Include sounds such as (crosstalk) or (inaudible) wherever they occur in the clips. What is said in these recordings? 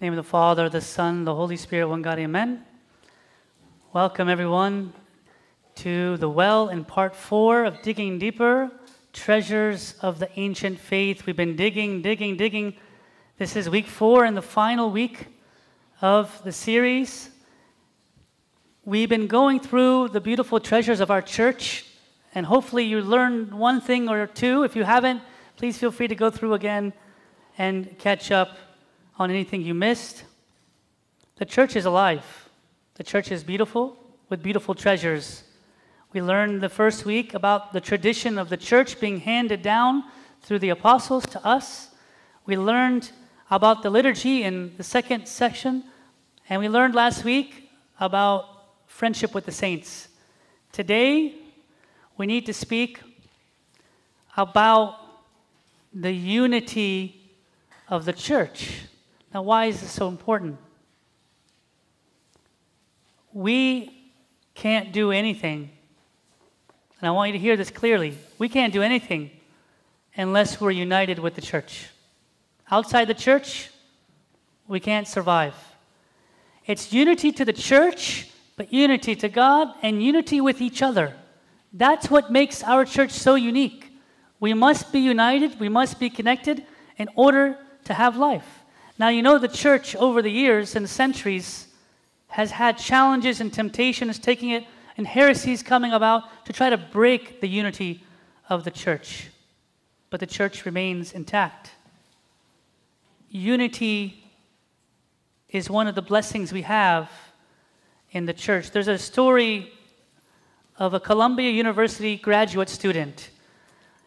Name of the Father, the Son, the Holy Spirit, one God, amen. Welcome, everyone, to the well in part four of Digging Deeper Treasures of the Ancient Faith. We've been digging, digging, digging. This is week four and the final week of the series. We've been going through the beautiful treasures of our church, and hopefully, you learned one thing or two. If you haven't, please feel free to go through again and catch up on anything you missed. The church is alive. The church is beautiful with beautiful treasures. We learned the first week about the tradition of the church being handed down through the apostles to us. We learned about the liturgy in the second section. And we learned last week about friendship with the saints. Today, we need to speak about the unity of the church. Now, why is this so important? We can't do anything, and I want you to hear this clearly. We can't do anything unless we're united with the church. Outside the church, we can't survive. It's unity to the church, but unity to God and unity with each other. That's what makes our church so unique. We must be united, we must be connected in order to have life. Now, you know, the church over the years and centuries has had challenges and temptations taking it and heresies coming about to try to break the unity of the church. But the church remains intact. Unity is one of the blessings we have in the church. There's a story of a Columbia University graduate student.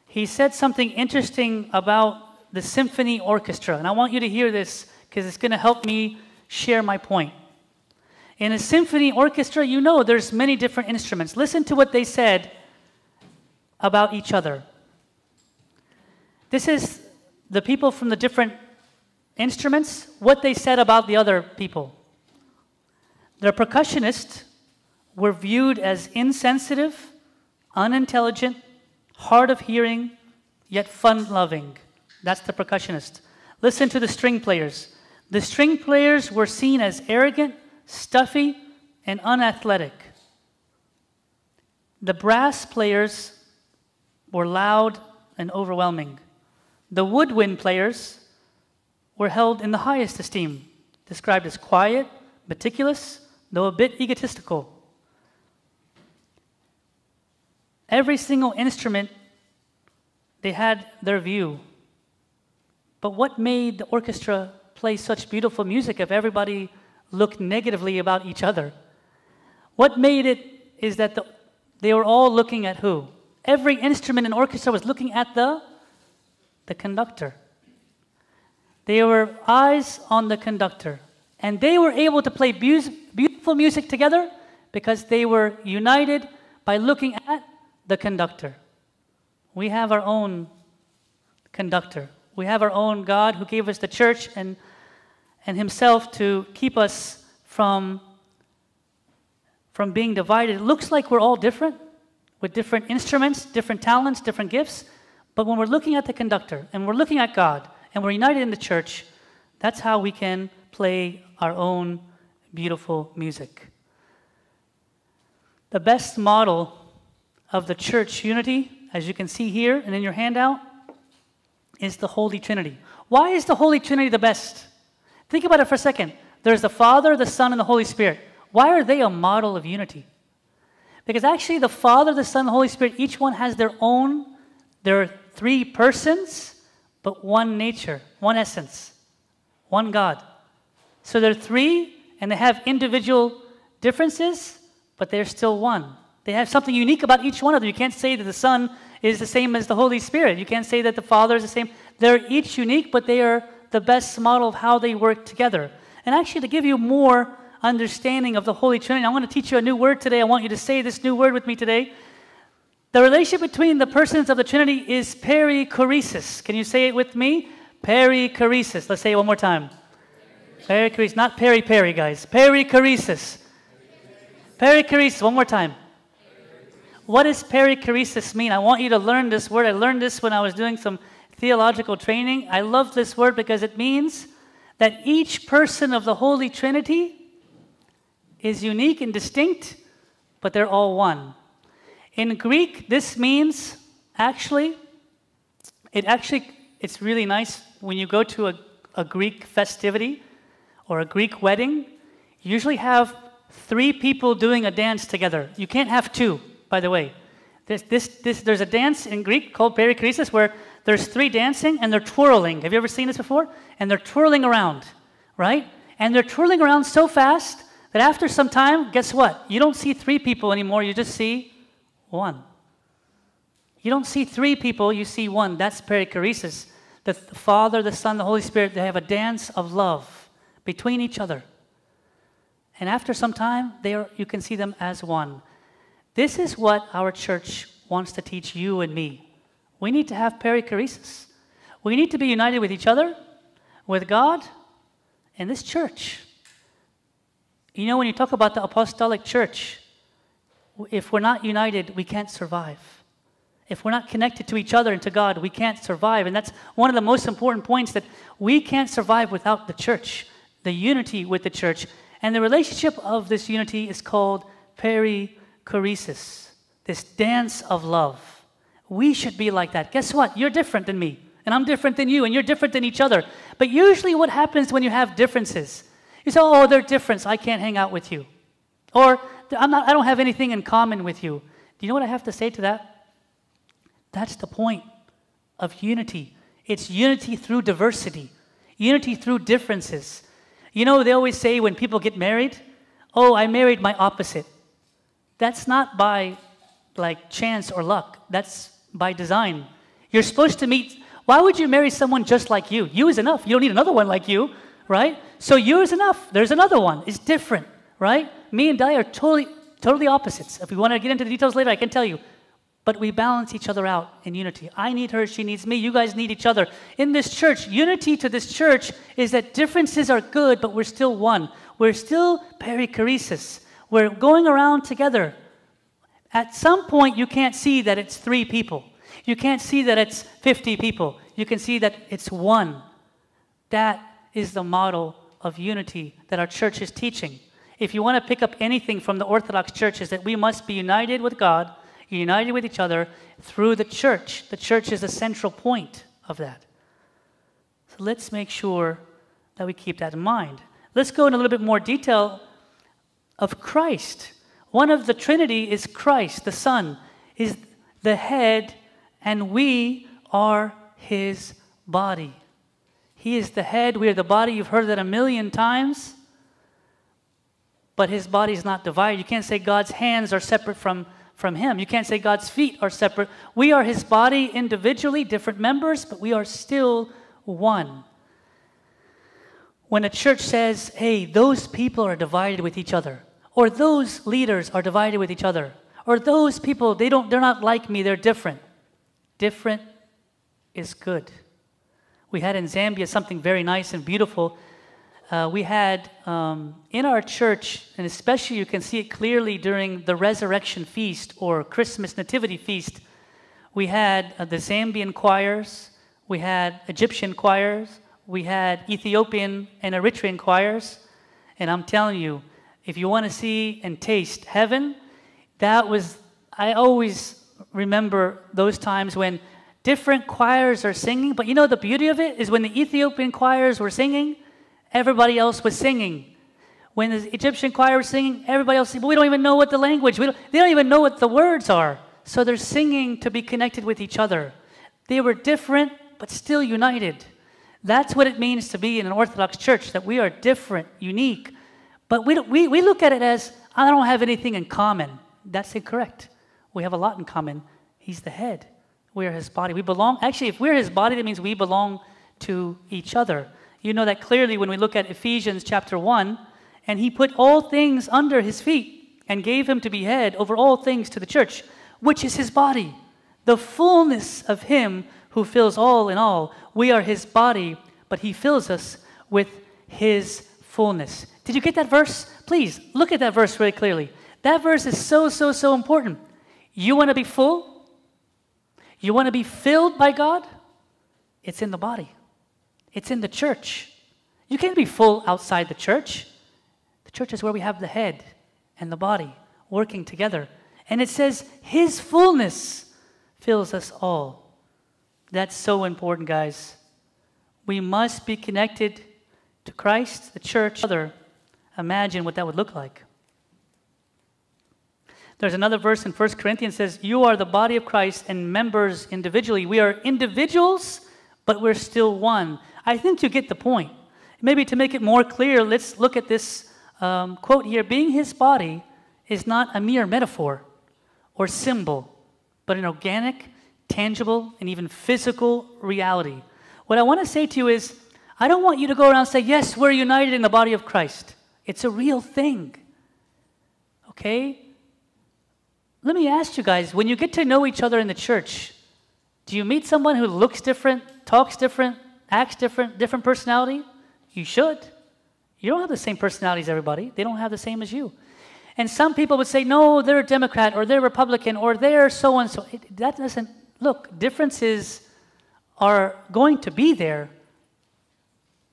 He said something interesting about the symphony orchestra. And I want you to hear this because it's going to help me share my point. In a symphony orchestra, you know there's many different instruments. Listen to what they said about each other. This is the people from the different instruments, what they said about the other people. The percussionists were viewed as insensitive, unintelligent, hard of hearing, yet fun loving. That's the percussionist. Listen to the string players. The string players were seen as arrogant, stuffy, and unathletic. The brass players were loud and overwhelming. The woodwind players were held in the highest esteem, described as quiet, meticulous, though a bit egotistical. Every single instrument, they had their view. But what made the orchestra play such beautiful music if everybody looked negatively about each other? What made it is that the, they were all looking at who? Every instrument in orchestra was looking at the, the conductor. They were eyes on the conductor. And they were able to play beautiful music together because they were united by looking at the conductor. We have our own conductor. We have our own God who gave us the church and, and Himself to keep us from, from being divided. It looks like we're all different with different instruments, different talents, different gifts. But when we're looking at the conductor and we're looking at God and we're united in the church, that's how we can play our own beautiful music. The best model of the church unity, as you can see here and in your handout, is the Holy Trinity. Why is the Holy Trinity the best? Think about it for a second. There's the Father, the Son, and the Holy Spirit. Why are they a model of unity? Because actually, the Father, the Son, and the Holy Spirit, each one has their own, there are three persons, but one nature, one essence, one God. So they're three, and they have individual differences, but they're still one. They have something unique about each one of them. You can't say that the Son is the same as the Holy Spirit. You can't say that the Father is the same. They're each unique, but they are the best model of how they work together. And actually, to give you more understanding of the Holy Trinity, I want to teach you a new word today. I want you to say this new word with me today. The relationship between the persons of the Trinity is perichoresis. Can you say it with me? Perichoresis. Let's say it one more time. Perichoresis, not peri peri, guys. Perichoresis. Perichoresis, one more time. What does perichoresis mean? I want you to learn this word. I learned this when I was doing some theological training. I love this word because it means that each person of the Holy Trinity is unique and distinct, but they're all one. In Greek, this means actually, it actually, it's really nice when you go to a, a Greek festivity or a Greek wedding, you usually have three people doing a dance together. You can't have two, by the way. This, this, this, there's a dance in Greek called perikrisis where there's three dancing and they're twirling. Have you ever seen this before? And they're twirling around, right? And they're twirling around so fast that after some time, guess what? You don't see three people anymore, you just see one. You don't see three people, you see one. That's perichoresis. The Father, the Son, the Holy Spirit, they have a dance of love between each other. And after some time, they are, you can see them as one. This is what our church wants to teach you and me. We need to have perichoresis. We need to be united with each other, with God, and this church. You know, when you talk about the apostolic church, if we're not united, we can't survive. If we're not connected to each other and to God, we can't survive. And that's one of the most important points that we can't survive without the church, the unity with the church. And the relationship of this unity is called perichoresis, this dance of love. We should be like that. Guess what? You're different than me, and I'm different than you, and you're different than each other. But usually, what happens when you have differences? You say, oh, they're different, I can't hang out with you. Or, I'm not, I don't have anything in common with you. Do you know what I have to say to that? That's the point of unity. It's unity through diversity, unity through differences. You know, they always say when people get married, oh, I married my opposite. That's not by like chance or luck, that's by design. You're supposed to meet, why would you marry someone just like you? You is enough. You don't need another one like you right? So you is enough. There's another one. It's different, right? Me and Di are totally, totally opposites. If we want to get into the details later, I can tell you. But we balance each other out in unity. I need her, she needs me. You guys need each other. In this church, unity to this church is that differences are good, but we're still one. We're still perichoresis. We're going around together. At some point, you can't see that it's three people. You can't see that it's 50 people. You can see that it's one. That is the model of unity that our church is teaching. If you want to pick up anything from the Orthodox Church, is that we must be united with God, united with each other through the church. The church is the central point of that. So let's make sure that we keep that in mind. Let's go in a little bit more detail of Christ. One of the Trinity is Christ, the Son, is the head, and we are his body. He is the head, we are the body. You've heard that a million times. But his body is not divided. You can't say God's hands are separate from, from him. You can't say God's feet are separate. We are his body individually, different members, but we are still one. When a church says, hey, those people are divided with each other, or those leaders are divided with each other, or those people, they don't, they're not like me, they're different. Different is good we had in Zambia something very nice and beautiful. Uh, we had um, in our church, and especially you can see it clearly during the resurrection feast or Christmas nativity feast, we had uh, the Zambian choirs, we had Egyptian choirs, we had Ethiopian and Eritrean choirs. And I'm telling you, if you want to see and taste heaven, that was, I always remember those times when different choirs are singing, but you know the beauty of it is when the Ethiopian choirs were singing, everybody else was singing. When the Egyptian choir was singing, everybody else, but we don't even know what the language, don't, they don't even know what the words are. So they're singing to be connected with each other. They were different, but still united. That's what it means to be in an Orthodox church, that we are different, unique. But we, we, we look at it as, I don't have anything in common. That's incorrect. We have a lot in common. He's the head. We are his body. We belong, actually, if we're his body, that means we belong to each other. You know that clearly when we look at Ephesians chapter 1, and he put all things under his feet and gave him to be head over all things to the church, which is his body, the fullness of him who fills all in all. We are his body, but he fills us with his fullness. Did you get that verse? Please look at that verse very clearly. That verse is so, so, so important. You want to be full? You want to be filled by God? It's in the body, it's in the church. You can't be full outside the church. The church is where we have the head and the body working together. And it says, His fullness fills us all. That's so important, guys. We must be connected to Christ, the church, other. Imagine what that would look like. There's another verse in 1 Corinthians says, You are the body of Christ and members individually. We are individuals, but we're still one. I think you get the point. Maybe to make it more clear, let's look at this um, quote here Being his body is not a mere metaphor or symbol, but an organic, tangible, and even physical reality. What I want to say to you is, I don't want you to go around and say, Yes, we're united in the body of Christ. It's a real thing. Okay? Let me ask you guys when you get to know each other in the church, do you meet someone who looks different, talks different, acts different, different personality? You should. You don't have the same personality as everybody, they don't have the same as you. And some people would say, no, they're a Democrat or they're Republican or they're so and so. That doesn't, look, differences are going to be there,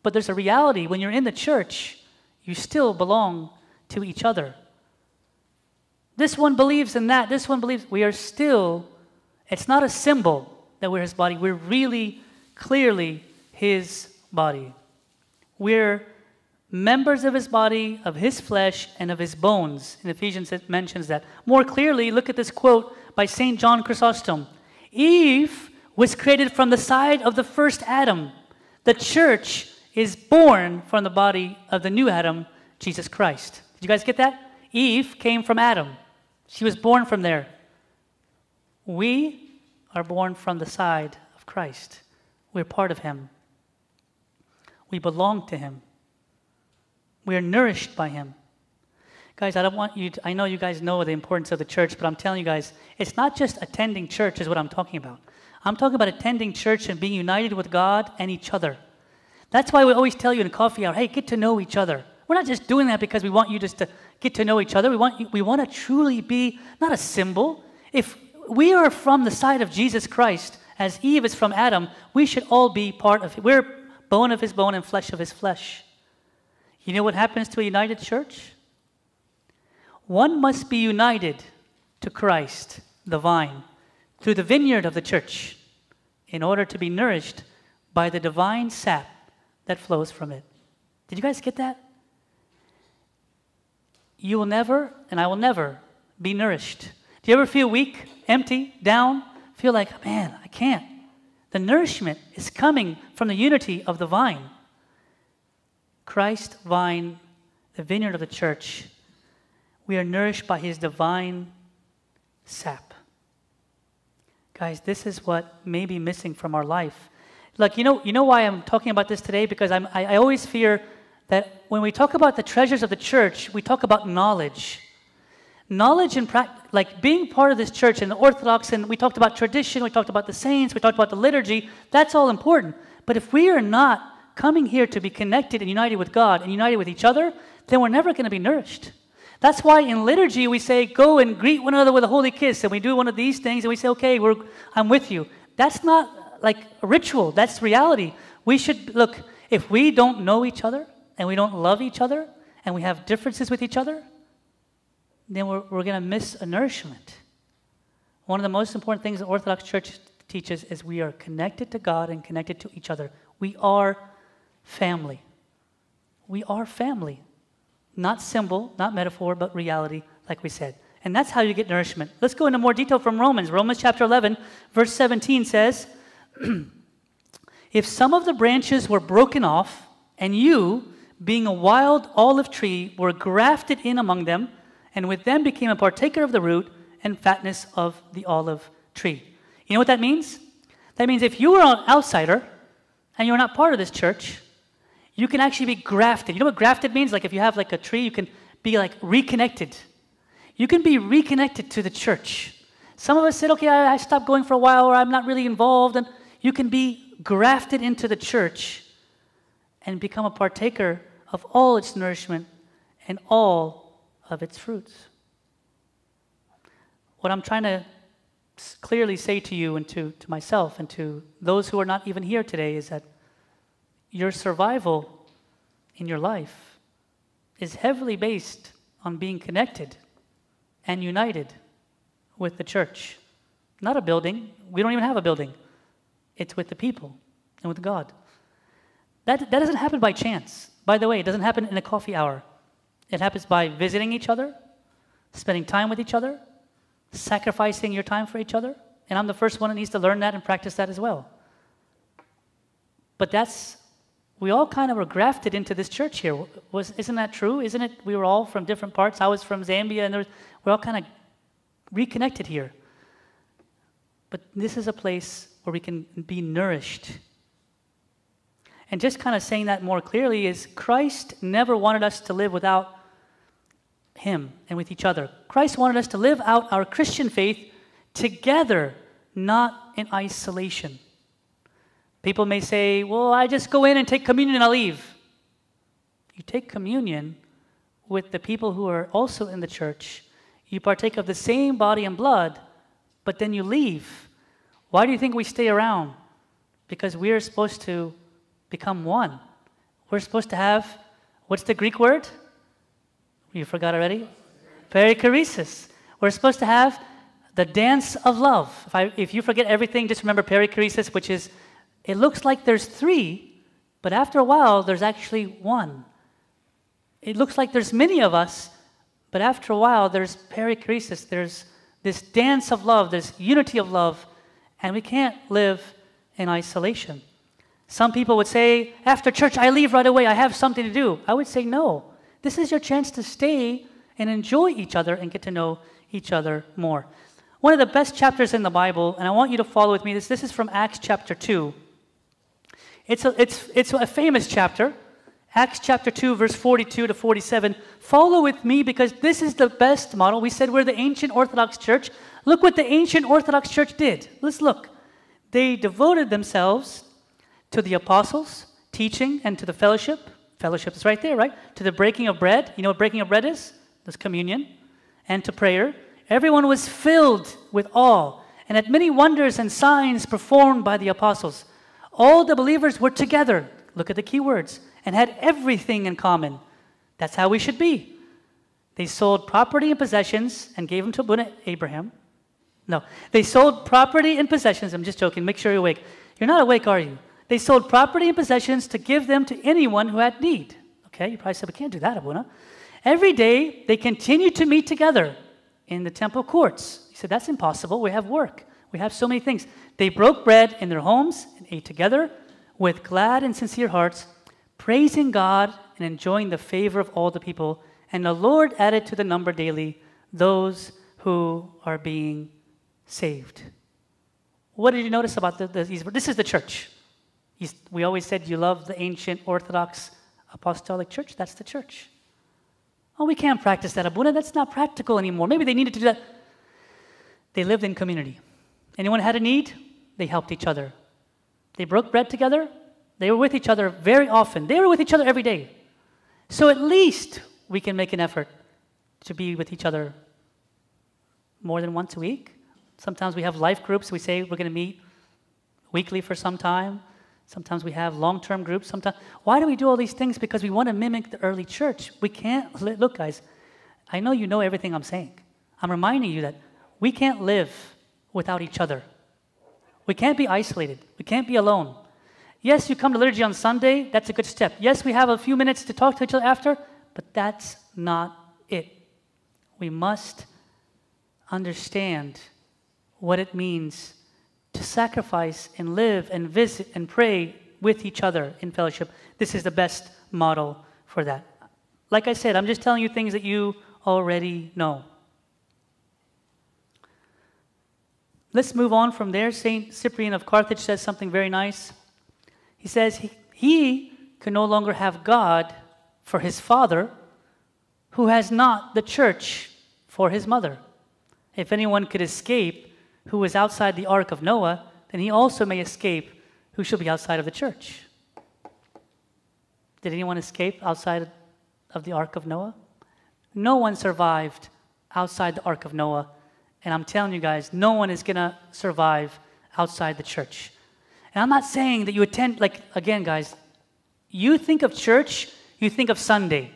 but there's a reality. When you're in the church, you still belong to each other. This one believes in that. This one believes. We are still, it's not a symbol that we're his body. We're really clearly his body. We're members of his body, of his flesh, and of his bones. In Ephesians, it mentions that. More clearly, look at this quote by St. John Chrysostom Eve was created from the side of the first Adam. The church is born from the body of the new Adam, Jesus Christ. Did you guys get that? Eve came from Adam. She was born from there. We are born from the side of Christ. We're part of Him. We belong to Him. We are nourished by Him. Guys, I don't want you to, I know you guys know the importance of the church, but I'm telling you guys, it's not just attending church, is what I'm talking about. I'm talking about attending church and being united with God and each other. That's why we always tell you in coffee hour, hey, get to know each other. We're not just doing that because we want you just to get to know each other. We want, we want to truly be not a symbol. If we are from the side of Jesus Christ, as Eve is from Adam, we should all be part of it. We're bone of his bone and flesh of his flesh. You know what happens to a united church? One must be united to Christ, the vine, through the vineyard of the church, in order to be nourished by the divine sap that flows from it. Did you guys get that? you will never, and I will never, be nourished. Do you ever feel weak, empty, down? Feel like, man, I can't. The nourishment is coming from the unity of the vine. Christ, vine, the vineyard of the church. We are nourished by his divine sap. Guys, this is what may be missing from our life. Like, you know, you know why I'm talking about this today? Because I'm, I, I always fear that when we talk about the treasures of the church, we talk about knowledge. Knowledge and practice, like being part of this church and the Orthodox, and we talked about tradition, we talked about the saints, we talked about the liturgy, that's all important. But if we are not coming here to be connected and united with God and united with each other, then we're never going to be nourished. That's why in liturgy we say, go and greet one another with a holy kiss, and we do one of these things, and we say, okay, we're, I'm with you. That's not like ritual, that's reality. We should, look, if we don't know each other, and we don't love each other and we have differences with each other, then we're, we're going to miss a nourishment. One of the most important things the Orthodox Church teaches is we are connected to God and connected to each other. We are family. We are family. Not symbol, not metaphor, but reality, like we said. And that's how you get nourishment. Let's go into more detail from Romans. Romans chapter 11, verse 17 says, (clears throat) If some of the branches were broken off, and you, being a wild olive tree, were grafted in among them, and with them became a partaker of the root and fatness of the olive tree. You know what that means? That means if you were an outsider and you're not part of this church, you can actually be grafted. You know what grafted means? Like if you have like a tree, you can be like reconnected. You can be reconnected to the church. Some of us said, okay, I, I stopped going for a while or I'm not really involved. And you can be grafted into the church and become a partaker of all its nourishment and all of its fruits. What I'm trying to clearly say to you and to, to myself and to those who are not even here today is that your survival in your life is heavily based on being connected and united with the church. Not a building. We don't even have a building. It's with the people and with God. That, that doesn't happen by chance. By the way, it doesn't happen in a coffee hour. It happens by visiting each other, spending time with each other, sacrificing your time for each other. And I'm the first one that needs to learn that and practice that as well. But that's, we all kind of were grafted into this church here. Was, isn't that true? Isn't it? We were all from different parts. I was from Zambia, and was, we're all kind of reconnected here. But this is a place where we can be nourished. And just kind of saying that more clearly is Christ never wanted us to live without Him and with each other. Christ wanted us to live out our Christian faith together, not in isolation. People may say, Well, I just go in and take communion and I leave. You take communion with the people who are also in the church. You partake of the same body and blood, but then you leave. Why do you think we stay around? Because we are supposed to become one. We're supposed to have, what's the Greek word? You forgot already? Perichoresis. We're supposed to have the dance of love. If, I, if you forget everything, just remember perichoresis, which is it looks like there's three, but after a while, there's actually one. It looks like there's many of us, but after a while, there's perichoresis. There's this dance of love, this unity of love, and we can't live in isolation. Some people would say, after church, I leave right away. I have something to do. I would say, no. This is your chance to stay and enjoy each other and get to know each other more. One of the best chapters in the Bible, and I want you to follow with me, this, this is from Acts chapter 2. It's a, it's, it's a famous chapter. Acts chapter 2, verse 42 to 47. Follow with me because this is the best model. We said we're the ancient Orthodox Church. Look what the ancient Orthodox Church did. Let's look. They devoted themselves to the apostles' teaching and to the fellowship. Fellowship is right there, right? To the breaking of bread. You know what breaking of bread is? That's communion. And to prayer. Everyone was filled with awe, and at many wonders and signs performed by the apostles. All the believers were together. Look at the key words and had everything in common. That's how we should be. They sold property and possessions and gave them to Abuna Abraham. No, they sold property and possessions. I'm just joking. Make sure you're awake. You're not awake, are you? They sold property and possessions to give them to anyone who had need. Okay, you probably said, we can't do that, Abuna. Every day, they continued to meet together in the temple courts. He said, that's impossible. We have work. We have so many things. They broke bread in their homes and ate together with glad and sincere hearts, praising God and enjoying the favor of all the people. And the Lord added to the number daily those who are being saved. What did you notice about the, the? This is the church. We always said you love the ancient Orthodox Apostolic Church. That's the church. Oh, we can't practice that, Abuna. That's not practical anymore. Maybe they needed to do that. They lived in community. Anyone had a need? They helped each other. They broke bread together. They were with each other very often. They were with each other every day. So at least we can make an effort to be with each other more than once a week. Sometimes we have life groups. We say we're going to meet weekly for some time. Sometimes we have long term groups. Sometimes, why do we do all these things? Because we want to mimic the early church. We can't, look, guys, I know you know everything I'm saying. I'm reminding you that we can't live without each other. We can't be isolated. We can't be alone. Yes, you come to liturgy on Sunday, that's a good step. Yes, we have a few minutes to talk to each other after, but that's not it. We must understand what it means to sacrifice and live and visit and pray with each other in fellowship. This is the best model for that. Like I said, I'm just telling you things that you already know. Let's move on from there. St. Cyprian of Carthage says something very nice. He says, he, he can no longer have God for his father who has not the church for his mother. If anyone could escape who was outside the ark of Noah, then he also may escape who shall be outside of the church. Did anyone escape outside of the ark of Noah? No one survived outside the ark of Noah and I'm telling you guys, no one is going to survive outside the church. And I'm not saying that you attend, like, again, guys, you think of church, you think of Sunday.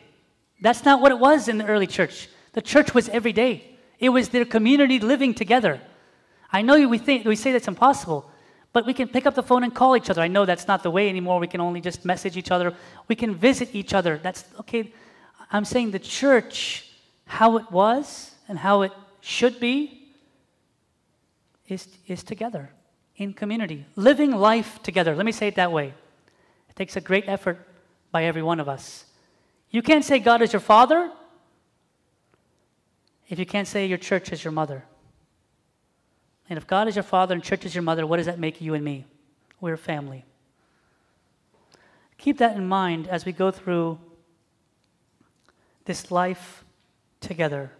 That's not what it was in the early church. The church was every day, it was their community living together. I know we, think, we say that's impossible, but we can pick up the phone and call each other. I know that's not the way anymore. We can only just message each other. We can visit each other. That's okay. I'm saying the church, how it was and how it should be, is, is together in community, living life together. Let me say it that way. It takes a great effort by every one of us. You can't say God is your father if you can't say your church is your mother. And if God is your father and church is your mother, what does that make you and me? We're family. Keep that in mind as we go through this life together.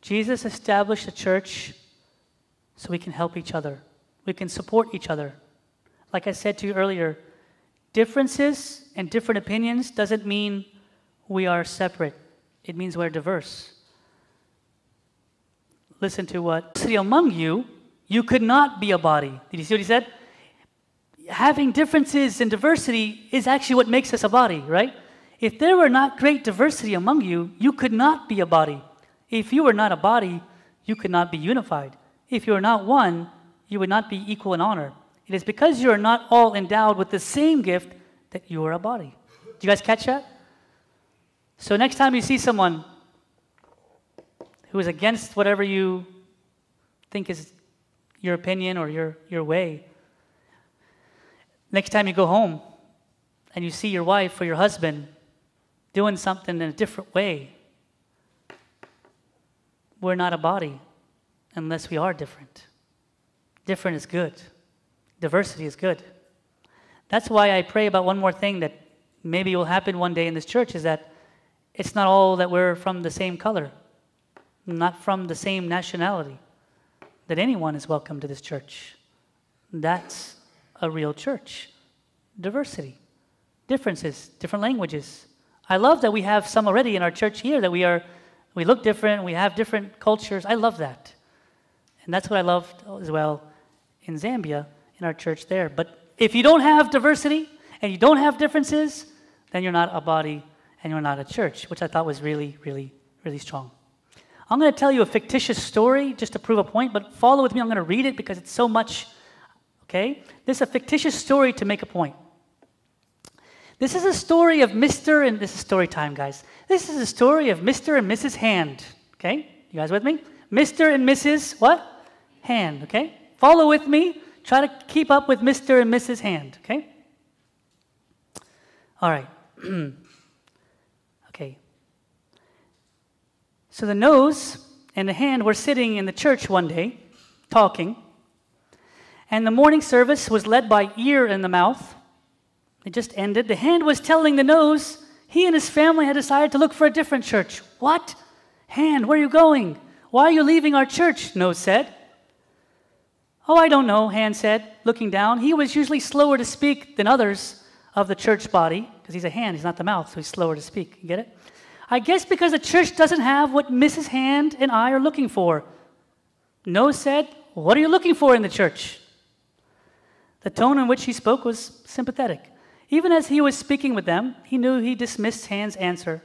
Jesus established a church so we can help each other, we can support each other. Like I said to you earlier, differences and different opinions doesn't mean we are separate, it means we're diverse. Listen to what city among you, you could not be a body. Did you see what he said? Having differences and diversity is actually what makes us a body, right? If there were not great diversity among you, you could not be a body. If you were not a body, you could not be unified. If you are not one, you would not be equal in honor. It is because you are not all endowed with the same gift that you are a body. Do you guys catch that? So next time you see someone who is against whatever you think is your opinion or your, your way, next time you go home and you see your wife or your husband doing something in a different way, we're not a body unless we are different. Different is good, diversity is good. That's why I pray about one more thing that maybe will happen one day in this church is that it's not all that we're from the same color, not from the same nationality, that anyone is welcome to this church. That's a real church. Diversity, differences, different languages. I love that we have some already in our church here that we are we look different, we have different cultures. I love that. And that's what I loved as well in Zambia, in our church there. But if you don't have diversity and you don't have differences, then you're not a body and you're not a church, which I thought was really, really, really strong. I'm going to tell you a fictitious story just to prove a point, but follow with me. I'm going to read it because it's so much. Okay? This is a fictitious story to make a point. This is a story of Mr. and this is story time, guys. This is a story of Mr. and Mrs. Hand. Okay? You guys with me? Mr. and Mrs. what? Hand, okay? Follow with me. Try to keep up with Mr. and Mrs. Hand, okay? All right. (clears throat) okay. So the nose and the hand were sitting in the church one day, talking, and the morning service was led by ear and the mouth. It just ended. The hand was telling the nose he and his family had decided to look for a different church. What? Hand, where are you going? Why are you leaving our church? Nose said. Oh, I don't know, Hand said, looking down. He was usually slower to speak than others of the church body, because he's a hand, he's not the mouth, so he's slower to speak. You get it? I guess because the church doesn't have what Mrs. Hand and I are looking for. Nose said, What are you looking for in the church? The tone in which he spoke was sympathetic. Even as he was speaking with them, he knew he dismissed Hand's answer.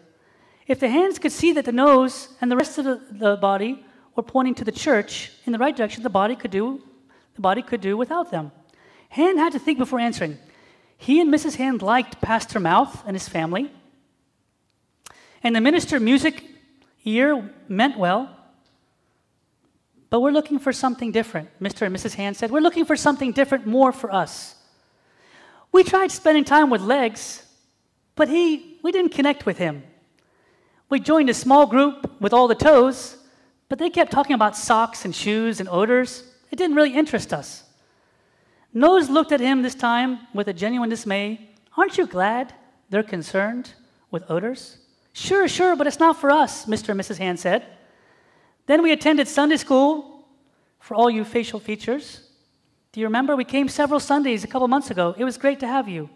If the hands could see that the nose and the rest of the, the body were pointing to the church in the right direction, the body could do the body could do without them. Hand had to think before answering. He and Mrs. Hand liked Pastor Mouth and his family. And the minister music ear meant well. But we're looking for something different. Mr. and Mrs. Hand said, We're looking for something different, more for us. We tried spending time with Legs, but he, we didn't connect with him. We joined a small group with all the toes, but they kept talking about socks and shoes and odors. It didn't really interest us. Nose looked at him this time with a genuine dismay. Aren't you glad they're concerned with odors? Sure, sure, but it's not for us, Mr. and Mrs. Hand said. Then we attended Sunday school for all you facial features. Do you remember? We came several Sundays a couple months ago. It was great to have you.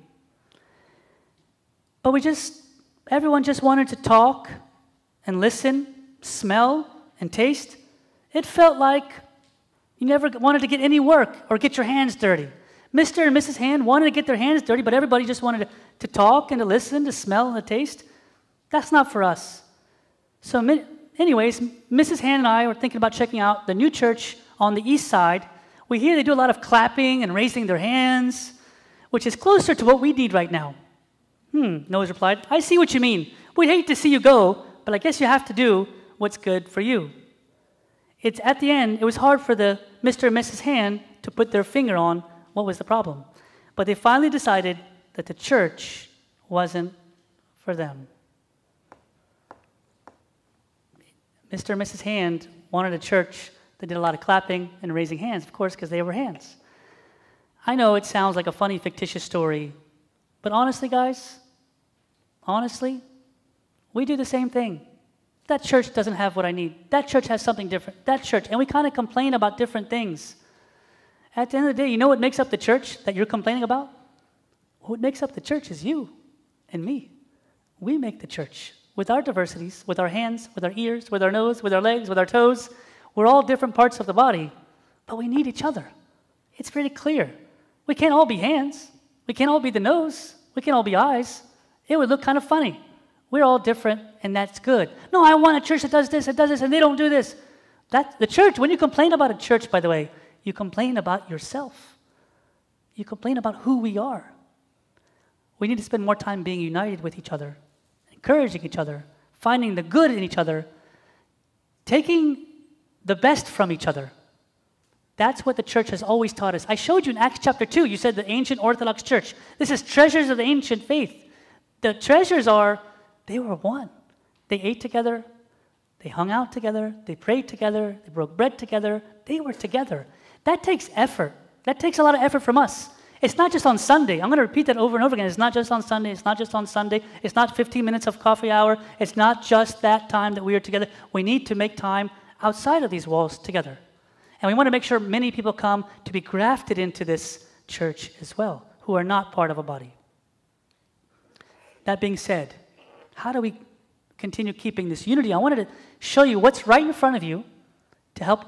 But we just, everyone just wanted to talk and listen, smell and taste. It felt like you never wanted to get any work or get your hands dirty. Mr. and Mrs. Hand wanted to get their hands dirty, but everybody just wanted to, talk and to listen, to smell and to taste. That's not for us. So, anyways, Mrs. Hand and I were thinking about checking out the new church on the east side. We hear they do a lot of clapping and raising their hands, which is closer to what we need right now. Hmm, Nose replied, I see what you mean. We'd hate to see you go, but I guess you have to do what's good for you. It's at the end, it was hard for the Mr. and Mrs. Hand to put their finger on what was the problem. But they finally decided that the church wasn't for them. Mr. and Mrs. Hand wanted a church that did a lot of clapping and raising hands, of course, because they were hands. I know it sounds like a funny, fictitious story, but honestly, guys, honestly, we do the same thing. That church doesn't have what I need. That church has something different. That church, and we kind of complain about different things. At the end of the day, you know what makes up the church that you're complaining about? What makes up the church is you and me. We make the church with our diversities, with our hands, with our ears, with our nose, with our legs, with our toes. We're all different parts of the body, but we need each other. It's pretty clear. We can't all be hands. We can't all be the nose. We can't all be eyes. It would look kind of funny. We're all different, and that's good. No, I want a church that does this, that does this, and they don't do this. That the church, when you complain about a church, by the way, you complain about yourself. You complain about who we are. We need to spend more time being united with each other, encouraging each other, finding the good in each other, taking the best from each other. That's what the church has always taught us. I showed you in Acts chapter 2, you said the ancient Orthodox church. This is treasures of the ancient faith. The treasures are, they were one. They ate together, they hung out together, they prayed together, they broke bread together, they were together. That takes effort. That takes a lot of effort from us. It's not just on Sunday. I'm going to repeat that over and over again. It's not just on Sunday. It's not just on Sunday. It's not 15 minutes of coffee hour. It's not just that time that we are together. We need to make time outside of these walls together. And we want to make sure many people come to be grafted into this church as well, who are not part of a body. That being said, how do we continue keeping this unity? I wanted to show you what's right in front of you to help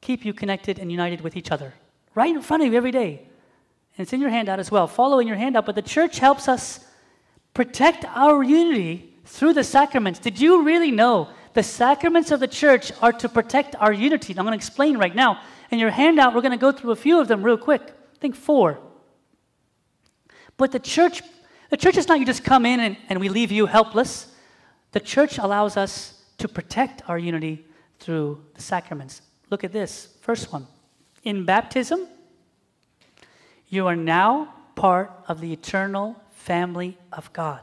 keep you connected and united with each other. Right in front of you every day. And it's in your handout as well. Follow in your handout. But the church helps us protect our unity through the sacraments. Did you really know the sacraments of the church are to protect our unity? And I'm going to explain right now. In your handout, we're going to go through a few of them real quick. I think four. But the church, the church is not you just come in and, and we leave you helpless. The church allows us to protect our unity through the sacraments. Look at this. First one. In baptism, you are now part of the eternal family of God.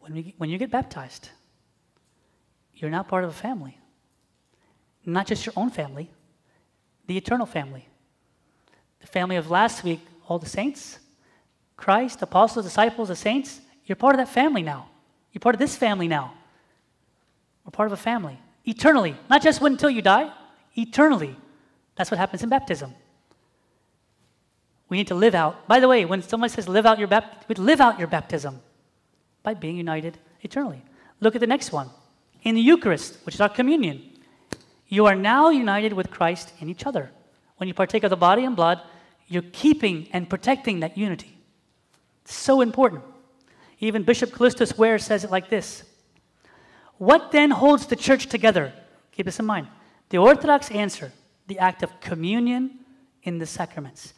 When, we, when you get baptized, you're now part of a family. Not just your own family, the eternal family. The family of last week, all the saints, Christ, apostles, disciples, the saints, you're part of that family now. You're part of this family now. We're part of a family eternally, not just until you die, eternally. That's what happens in baptism. We need to live out. By the way, when someone says live out your baptism, live out your baptism by being united eternally. Look at the next one. In the Eucharist, which is our communion, you are now united with Christ in each other. When you partake of the body and blood, you're keeping and protecting that unity. So important. Even Bishop Kallistos Ware says it like this what then holds the church together? Keep this in mind. The Orthodox answer the act of communion in the sacraments.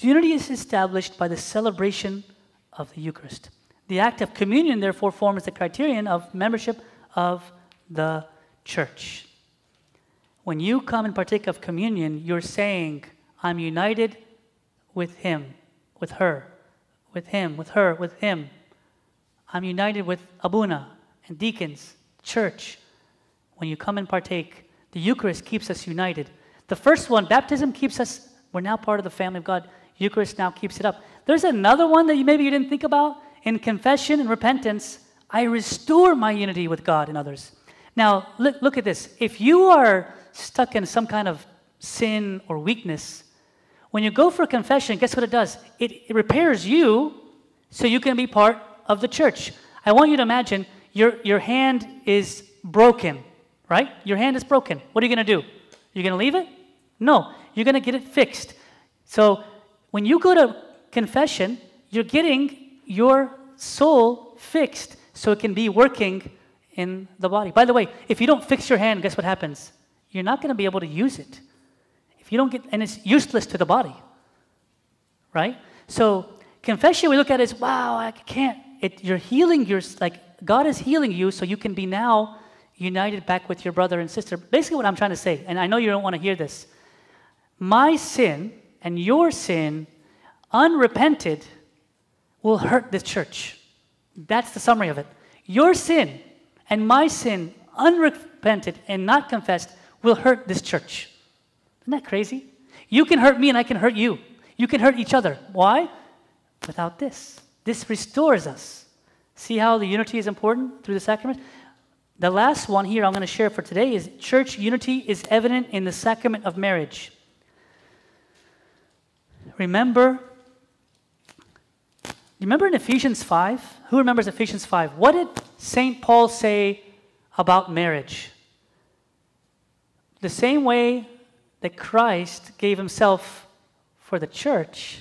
Unity is established by the celebration of the Eucharist. The act of communion, therefore, forms the criterion of membership of the church. When you come and partake of communion, you're saying, I'm united with him, with her, with him, with her, with him. I'm united with Abuna and deacons church, when you come and partake, the Eucharist keeps us united. The first one, baptism, keeps us, we're now part of the family of God. Eucharist now keeps it up. There's another one that you, maybe you didn't think about. In confession and repentance, I restore my unity with God and others. Now, look, look at this. If you are stuck in some kind of sin or weakness, when you go for confession, guess what it does? It, it repairs you so you can be part of the church. I want you to imagine your, your hand is broken, right? Your hand is broken. What are you going to do? You're going to leave it? No, you're going to get it fixed. So when you go to confession, you're getting your soul fixed so it can be working in the body. By the way, if you don't fix your hand, guess what happens? You're not going to be able to use it. You don't get, and it's useless to the body, right? So confession we look at is, wow, I can't. It, you're healing your, like God is healing you so you can be now united back with your brother and sister. Basically, what I'm trying to say, and I know you don't want to hear this. My sin and your sin, unrepented, will hurt the church. That's the summary of it. Your sin and my sin, unrepented and not confessed, will hurt this church. Isn't that crazy? You can hurt me and I can hurt you. You can hurt each other. Why? Without this. This restores us. See how the unity is important through the sacrament? The last one here I'm going to share for today is church unity is evident in the sacrament of marriage. Remember, remember in Ephesians 5? Who remembers Ephesians 5? What did St. Paul say about marriage? The same way that Christ gave himself for the church,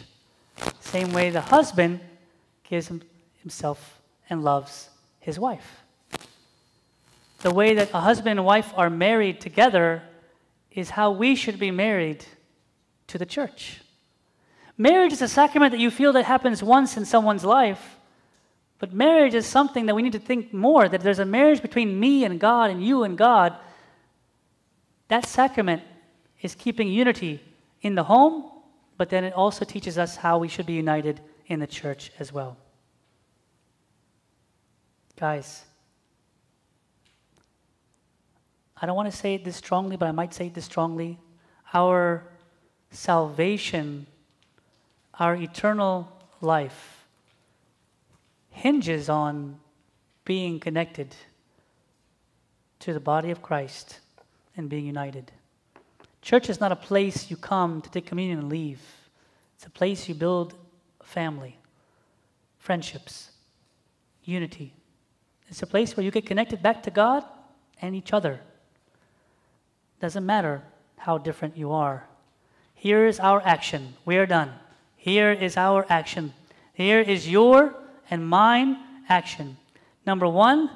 same way the husband gives himself and loves his wife. The way that a husband and wife are married together is how we should be married to the church. Marriage is a sacrament that you feel that happens once in someone's life, but marriage is something that we need to think more that there's a marriage between me and God and you and God. That sacrament is keeping unity in the home, but then it also teaches us how we should be united in the church as well. Guys, I don't want to say it this strongly, but I might say it this strongly. Our salvation, our eternal life, hinges on being connected to the body of Christ and being united. Church is not a place you come to take communion and leave, it's a place you build family, friendships, unity. It's a place where you get connected back to God and each other. Doesn't matter how different you are. Here is our action. We are done. Here is our action. Here is your and mine action. Number one,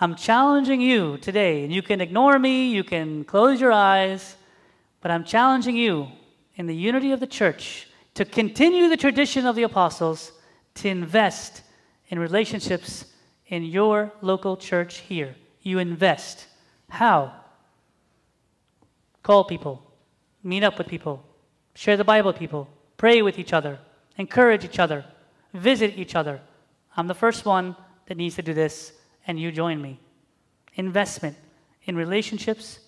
I'm challenging you today, and you can ignore me, you can close your eyes, but I'm challenging you in the unity of the church to continue the tradition of the apostles, to invest in relationships in your local church here. You invest. How? Call people, meet up with people, share the Bible with people, pray with each other, encourage each other, visit each other. I'm the first one that needs to do this, and you join me. Investment in relationships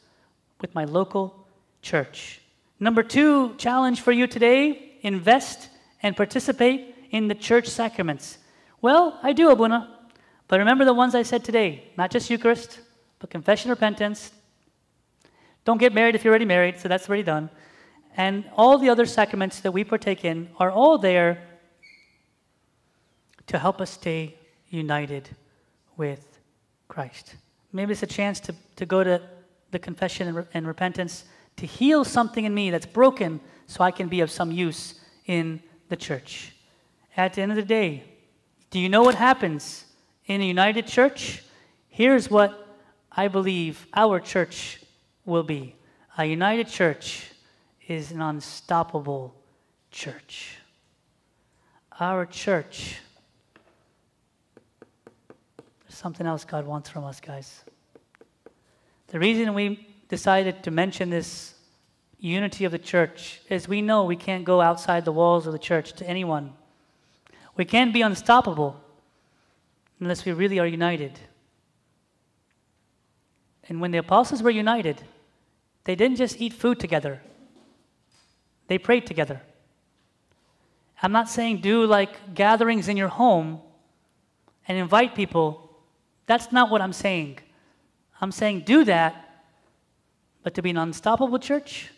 with my local church. Number two challenge for you today invest and participate in the church sacraments. Well, I do, Abuna. But remember the ones I said today not just Eucharist, but confession, repentance, don't get married if you're already married, so that's already done. And all the other sacraments that we partake in are all there to help us stay united with Christ. Maybe it's a chance to, to go to the confession and, re- and repentance to heal something in me that's broken so I can be of some use in the church. At the end of the day, do you know what happens in a united church? Here's what I believe our church will be. A united church is an unstoppable church. Our church, there's something else God wants from us, guys. The reason we decided to mention this unity of the church is we know we can't go outside the walls of the church to anyone. We can't be unstoppable unless we really are united. And when the apostles were united, they didn't just eat food together, they prayed together. I'm not saying do like gatherings in your home and invite people. That's not what I'm saying. I'm saying do that, but to be an unstoppable church,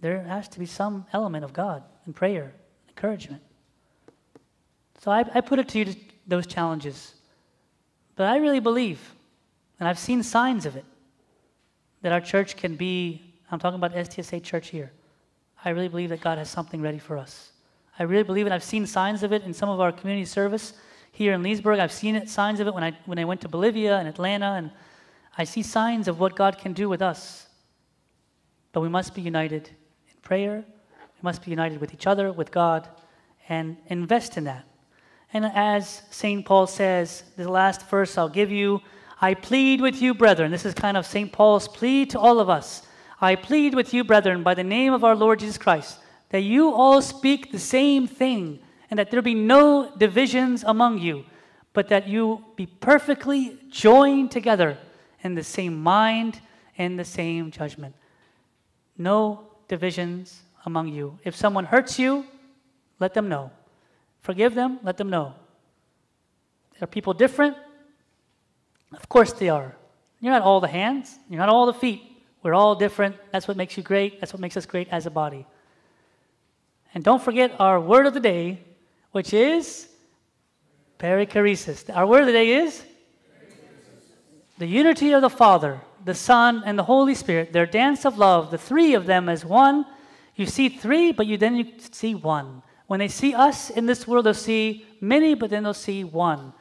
there has to be some element of God and prayer, encouragement. So I, I put it to you, those challenges. But I really believe, and I've seen signs of it, that our church can be, I'm talking about STSA church here. I really believe that God has something ready for us. I really believe it. I've seen signs of it in some of our community service here in Leesburg. I've seen it, signs of it when I, when I went to Bolivia and Atlanta, and I see signs of what God can do with us. But we must be united in prayer. We must be united with each other, with God, and invest in that. And as St. Paul says, the last verse I'll give you I plead with you, brethren. This is kind of St. Paul's plea to all of us. I plead with you, brethren, by the name of our Lord Jesus Christ, that you all speak the same thing, and that there be no divisions among you, but that you be perfectly joined together in the same mind and the same judgment. No divisions among you. If someone hurts you, let them know. Forgive them, let them know. Are people different? Of course they are. You're not all the hands, you're not all the feet. We're all different. That's what makes you great. That's what makes us great as a body. And don't forget our word of the day, which is perichoresis. Our word of the day is the unity of the Father, the Son, and the Holy Spirit, their dance of love, the three of them as one. You see three, but you then you see one. When they see us in this world, they'll see many, but then they'll see one.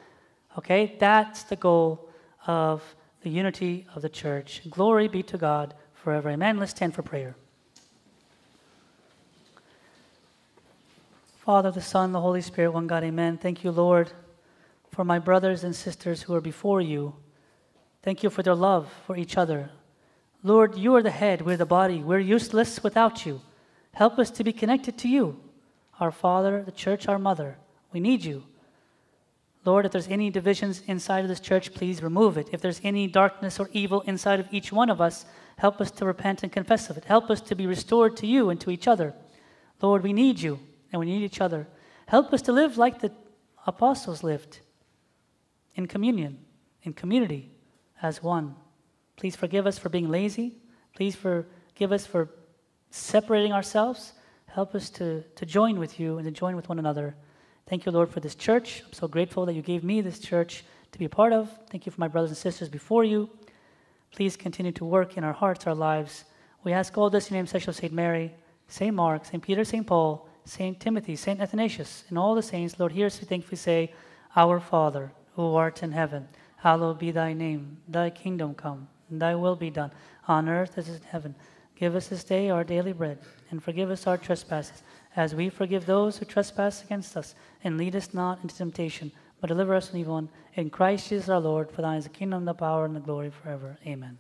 Okay, that's the goal of the unity of the church. Glory be to God forever. Amen. Let's stand for prayer. Father, the Son, the Holy Spirit, one God, amen. Thank you, Lord, for my brothers and sisters who are before you. Thank you for their love for each other. Lord, you are the head, we're the body. We're useless without you. Help us to be connected to you, our Father, the church, our mother. We need you. Lord, if there's any divisions inside of this church, please remove it. If there's any darkness or evil inside of each one of us, help us to repent and confess of it. Help us to be restored to you and to each other. Lord, we need you and we need each other. Help us to live like the apostles lived in communion, in community, as one. Please forgive us for being lazy. Please forgive us for separating ourselves. Help us to, to join with you and to join with one another. Thank you, Lord, for this church. I'm so grateful that you gave me this church to be a part of. Thank you for my brothers and sisters before you. Please continue to work in our hearts, our lives. We ask all this in the name of St. Mary, St. Mark, St. Peter, St. Paul, St. Timothy, St. Athanasius, and all the saints. Lord, hear us we thankfully say, Our Father, who art in heaven, hallowed be thy name. Thy kingdom come, thy will be done, on earth as in heaven. Give us this day our daily bread, and forgive us our trespasses, as we forgive those who trespass against us and lead us not into temptation, but deliver us from evil. In Christ Jesus our Lord, for thine is the kingdom, the power, and the glory forever. Amen.